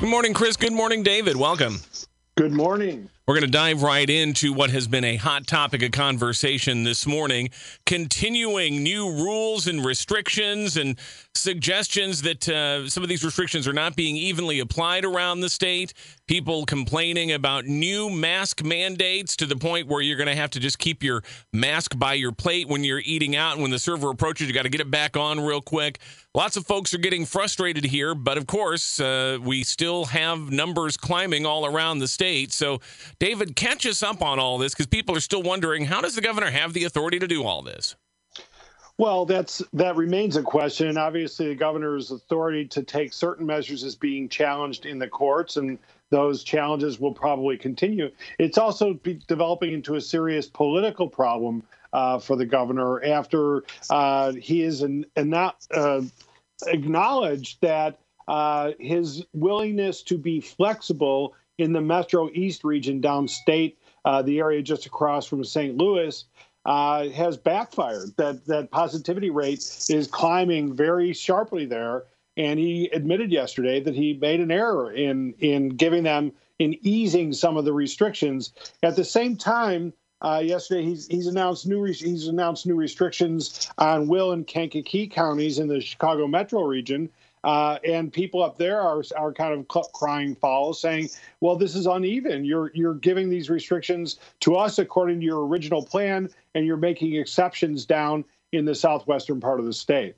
Good morning, Chris. Good morning, David. Welcome. Good morning. We're going to dive right into what has been a hot topic of conversation this morning. Continuing new rules and restrictions and suggestions that uh, some of these restrictions are not being evenly applied around the state. People complaining about new mask mandates to the point where you're going to have to just keep your mask by your plate when you're eating out. And when the server approaches, you got to get it back on real quick. Lots of folks are getting frustrated here, but of course, uh, we still have numbers climbing all around the state. So, David, catch us up on all this because people are still wondering how does the governor have the authority to do all this? Well, that's that remains a question, and obviously the governor's authority to take certain measures is being challenged in the courts, and those challenges will probably continue. It's also developing into a serious political problem uh, for the governor after uh, he is an, an not. Uh, acknowledged that uh, his willingness to be flexible in the Metro East region downstate, uh, the area just across from St. Louis, uh, has backfired. That that positivity rate is climbing very sharply there, and he admitted yesterday that he made an error in in giving them in easing some of the restrictions. At the same time, uh, yesterday, he's he's announced new he's announced new restrictions on Will and Kankakee counties in the Chicago metro region, uh, and people up there are are kind of crying foul, saying, "Well, this is uneven. You're you're giving these restrictions to us according to your original plan, and you're making exceptions down in the southwestern part of the state."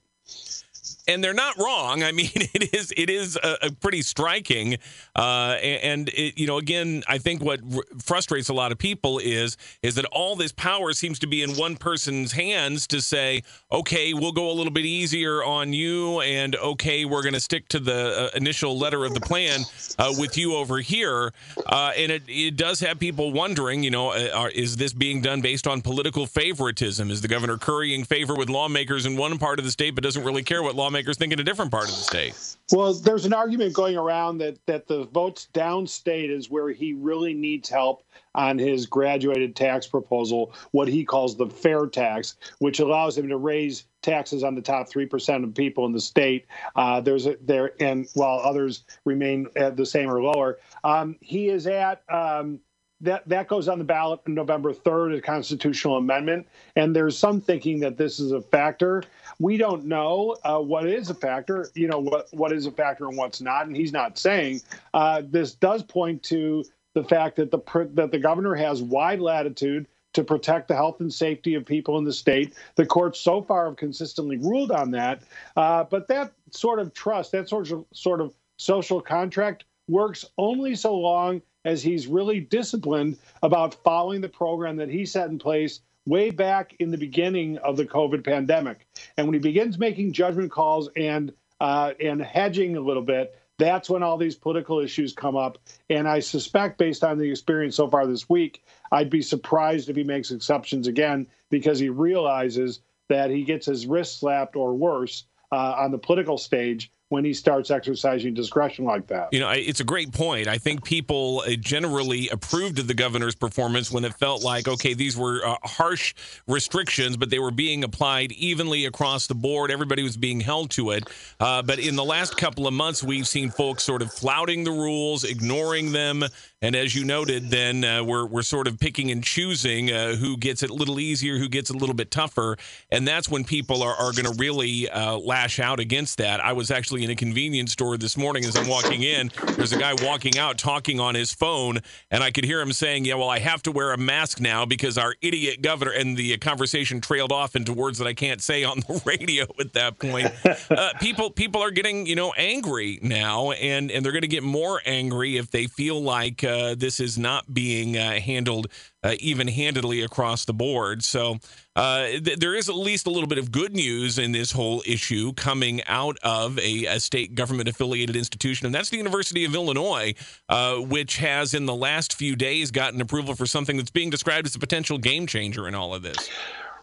And they're not wrong. I mean, it is it is a, a pretty striking, uh, and it, you know, again, I think what r- frustrates a lot of people is is that all this power seems to be in one person's hands to say, okay, we'll go a little bit easier on you, and okay, we're going to stick to the uh, initial letter of the plan uh, with you over here, uh, and it it does have people wondering, you know, uh, are, is this being done based on political favoritism? Is the governor currying favor with lawmakers in one part of the state, but doesn't really care what lawmakers think in a different part of the state. Well, there's an argument going around that that the votes downstate is where he really needs help on his graduated tax proposal, what he calls the fair tax, which allows him to raise taxes on the top three percent of people in the state. Uh, there's a, there, and while others remain at the same or lower, um, he is at. Um, that that goes on the ballot on November 3rd, a constitutional amendment. And there's some thinking that this is a factor. We don't know uh, what is a factor, you know, what, what is a factor and what's not. And he's not saying uh, this does point to the fact that the that the governor has wide latitude to protect the health and safety of people in the state. The courts so far have consistently ruled on that. Uh, but that sort of trust, that sort of sort of social contract works only so long as he's really disciplined about following the program that he set in place way back in the beginning of the COVID pandemic. And when he begins making judgment calls and uh, and hedging a little bit, that's when all these political issues come up. And I suspect, based on the experience so far this week, I'd be surprised if he makes exceptions again because he realizes that he gets his wrist slapped or worse uh, on the political stage when he starts exercising discretion like that. You know, it's a great point. I think people uh, generally approved of the governor's performance when it felt like, okay, these were uh, harsh restrictions, but they were being applied evenly across the board. Everybody was being held to it. Uh, but in the last couple of months, we've seen folks sort of flouting the rules, ignoring them. And as you noted, then uh, we're, we're sort of picking and choosing uh, who gets it a little easier, who gets a little bit tougher. And that's when people are, are going to really uh, lash out against that. I was actually in a convenience store this morning as I'm walking in. There's a guy walking out talking on his phone, and I could hear him saying, Yeah, well, I have to wear a mask now because our idiot governor. And the conversation trailed off into words that I can't say on the radio at that point. Uh, people, people are getting, you know, angry now, and, and they're going to get more angry if they feel like uh, this is not being uh, handled uh, even handedly across the board. So uh, th- there is at least a little bit of good news in this whole issue coming out of a, a state government affiliated institution, and that's the University of Illinois, uh, which has in the last few days gotten approval for something that's being described as a potential game changer in all of this.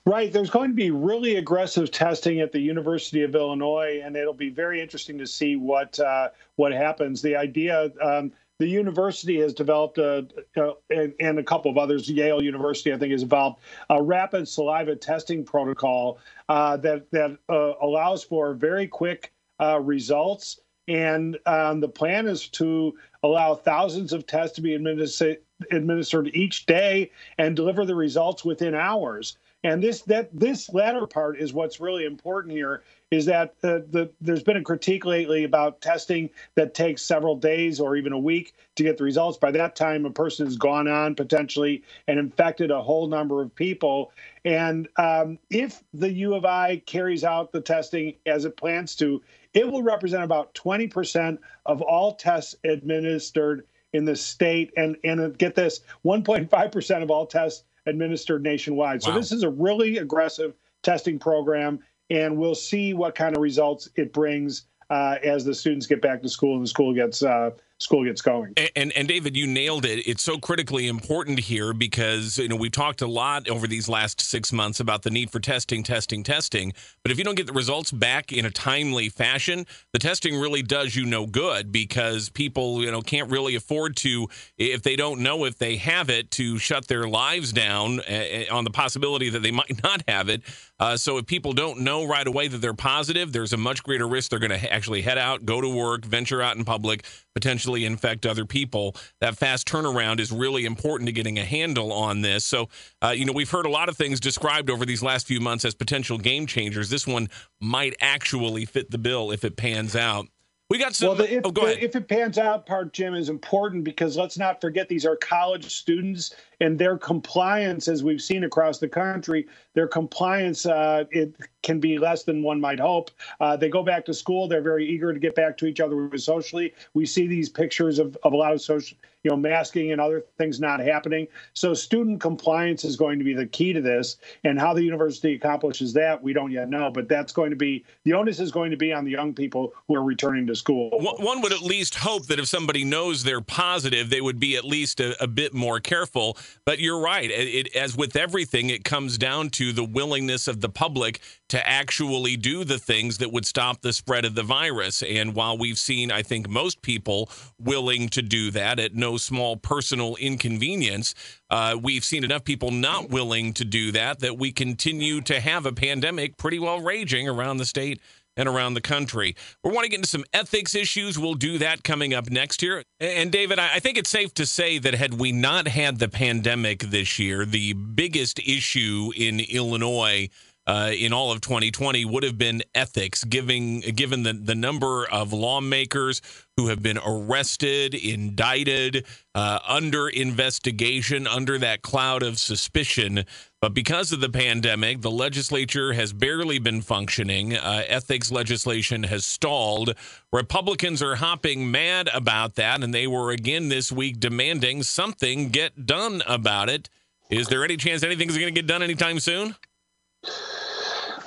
Right. There's going to be really aggressive testing at the University of Illinois, and it'll be very interesting to see what uh, what happens. The idea. Um, the university has developed a, a, and a couple of others, Yale University, I think, has developed a rapid saliva testing protocol uh, that that uh, allows for very quick uh, results. And um, the plan is to allow thousands of tests to be administered administered each day and deliver the results within hours. And this that this latter part is what's really important here is that uh, the, there's been a critique lately about testing that takes several days or even a week to get the results. By that time, a person has gone on potentially and infected a whole number of people. And um, if the U of I carries out the testing as it plans to, it will represent about 20% of all tests administered in the state. And, and get this 1.5% of all tests administered nationwide. Wow. So this is a really aggressive testing program and we'll see what kind of results it brings uh, as the students get back to school and the school gets uh, school gets going. And, and, and David, you nailed it. It's so critically important here because you know we've talked a lot over these last six months about the need for testing, testing, testing. But if you don't get the results back in a timely fashion, the testing really does you no good because people you know can't really afford to if they don't know if they have it to shut their lives down uh, on the possibility that they might not have it. Uh, so if people don't know right away that they're positive, there's a much greater risk they're going to actually head out, go to work, venture out in public, potentially infect other people. That fast turnaround is really important to getting a handle on this. So, uh, you know, we've heard a lot of things described over these last few months as potential game changers. This one might actually fit the bill if it pans out. We got some. Well, the, if, oh, the, if it pans out part, Jim, is important because let's not forget these are college students and their compliance, as we've seen across the country, their compliance uh, it can be less than one might hope. Uh, they go back to school; they're very eager to get back to each other socially. We see these pictures of, of a lot of social, you know, masking and other things not happening. So, student compliance is going to be the key to this, and how the university accomplishes that, we don't yet know. But that's going to be the onus is going to be on the young people who are returning to school. One would at least hope that if somebody knows they're positive, they would be at least a, a bit more careful. But you're right. It, as with everything, it comes down to the willingness of the public to actually do the things that would stop the spread of the virus. And while we've seen, I think, most people willing to do that at no small personal inconvenience, uh, we've seen enough people not willing to do that that we continue to have a pandemic pretty well raging around the state and around the country. We want to get into some ethics issues. We'll do that coming up next year. And David, I think it's safe to say that had we not had the pandemic this year, the biggest issue in Illinois uh, in all of 2020 would have been ethics, giving given the, the number of lawmakers who have been arrested, indicted, uh, under investigation, under that cloud of suspicion. But because of the pandemic, the legislature has barely been functioning. Uh, ethics legislation has stalled. Republicans are hopping mad about that, and they were again this week demanding something get done about it. Is there any chance anything's going to get done anytime soon?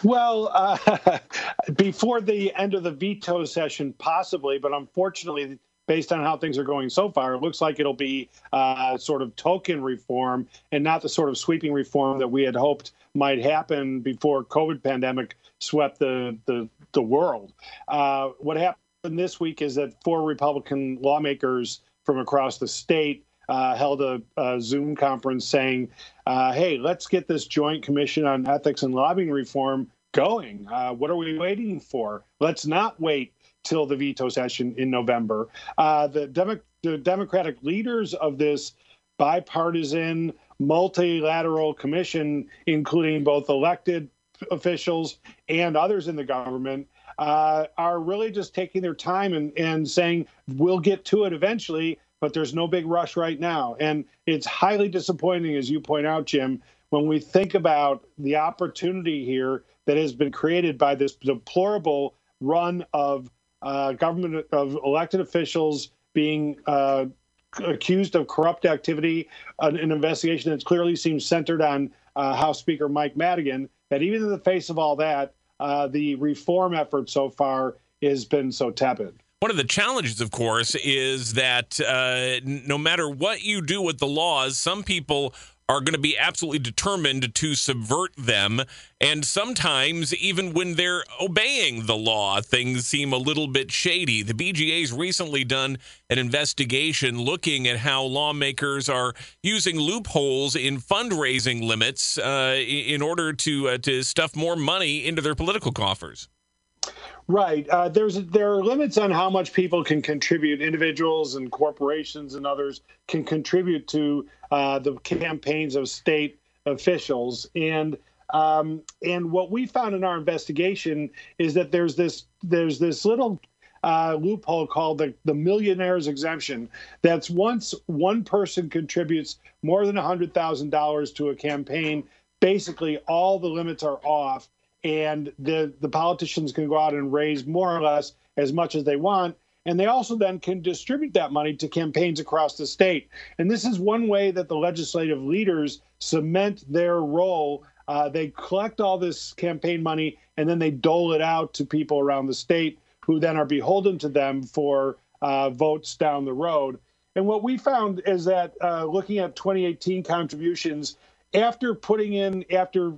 Well, uh, before the end of the veto session, possibly, but unfortunately, based on how things are going so far, it looks like it'll be uh, sort of token reform and not the sort of sweeping reform that we had hoped might happen before COVID pandemic swept the the, the world. Uh, what happened this week is that four Republican lawmakers from across the state uh, held a, a, Zoom conference saying, uh, "Hey, let's get this Joint Commission on Ethics and Lobbying Reform going. Uh, what are we waiting for? Let's not wait till the veto session in November." Uh, the, Demo- the Democratic leaders of this bipartisan multilateral commission, including both elected officials and others in the government, uh, are really just taking their time and, and saying, we'll get to it eventually but there's no big rush right now. And it's highly disappointing, as you point out, Jim, when we think about the opportunity here that has been created by this deplorable run of uh, government of elected officials being uh, accused of corrupt activity, an, an, investigation that clearly seems centered on uh, House Speaker Mike Madigan. That even in the face of all that, uh, the reform effort so far has been so tepid. One of the challenges, of course, is that uh, no matter what you do with the laws, some people are going to be absolutely determined to subvert them. And sometimes, even when they're obeying the law, things seem a little bit shady. The BGA's recently done an investigation looking at how lawmakers are using loopholes in fundraising limits uh, in order to uh, to stuff more money into their political coffers. Right. Uh, there's there are limits on how much people can contribute. Individuals and corporations and others can contribute to uh, the campaigns of state officials. And um, and what we found in our investigation is that there's this there's this little uh, loophole called the, the millionaire's exemption. That's once one person contributes more than $100,000 to a campaign, basically all the limits are off and the the politicians can go out and raise more or less as much as they want. And they also then can distribute that money to campaigns across the state. And this is one way that the legislative leaders cement their role. Uh, they collect all this campaign money and then they dole it out to people around the state who then are beholden to them for uh, votes down the road. And what we found is that uh, looking at 2018 contributions after putting in after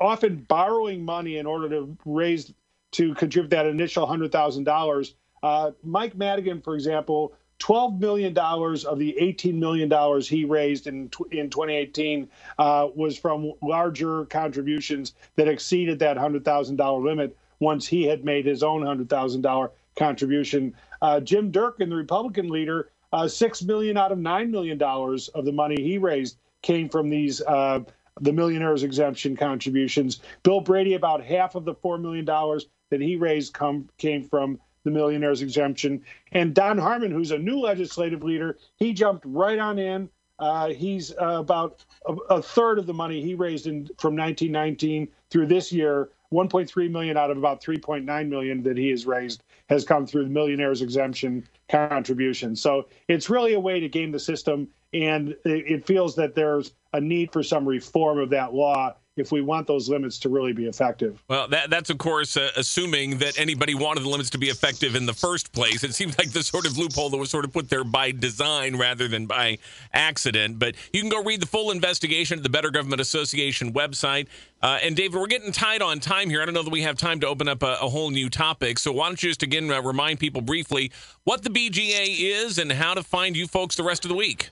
often borrowing money in order to raise to contribute that initial hundred thousand dollars. Uh, Mike Madigan, for example, twelve million dollars of the eighteen million dollars he raised in in 2018 uh, was from larger contributions that exceeded that hundred thousand dollar limit. Once he had made his own hundred thousand dollar contribution, uh, Jim Durkin, the Republican leader, uh, six million out of nine million dollars of the money he raised came from these uh, the millionaire's exemption contributions. Bill Brady, about half of the $4 million that he raised come came from the millionaire's exemption. And Don Harmon, who's a new legislative leader, he jumped right on in. Uh, he's uh, about a, a, third of the money he raised in, from 1919 through this year 1.3 million out of about 3.9 million that he has raised has come through the millionaire's exemption contribution. So it's really a way to game the system, and it feels that there's a need for some reform of that law if we want those limits to really be effective. Well, that, that's of course uh, assuming that anybody wanted the limits to be effective in the first place. It seems like the sort of loophole that was sort of put there by design rather than by accident. But you can go read the full investigation at the Better Government Association website. Uh, and David, we're getting tight on time here. I don't know that we have time to open up a, a whole new topic. So why don't you just again uh, remind people briefly what the BGA is and how to find you folks the rest of the week?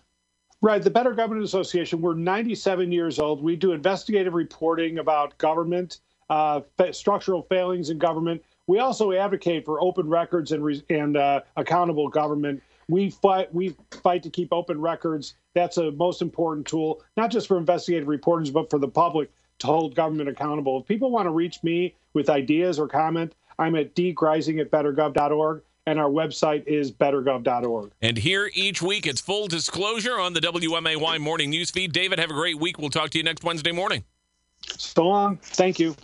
Right. The Better Government Association, we're 97 years old. We do investigative reporting about government, uh, structural failings in government. We also advocate for open records and, re- and uh, accountable government. We fight, we fight to keep open records. That's a most important tool, not just for investigative reporters, but for the public to hold government accountable. If people want to reach me with ideas or comment, I'm at dgreising at bettergov.org and our website is bettergov.org. And here each week, it's full disclosure on the WMAY morning newsfeed. David, have a great week. We'll talk to you next Wednesday morning. So long. Thank you.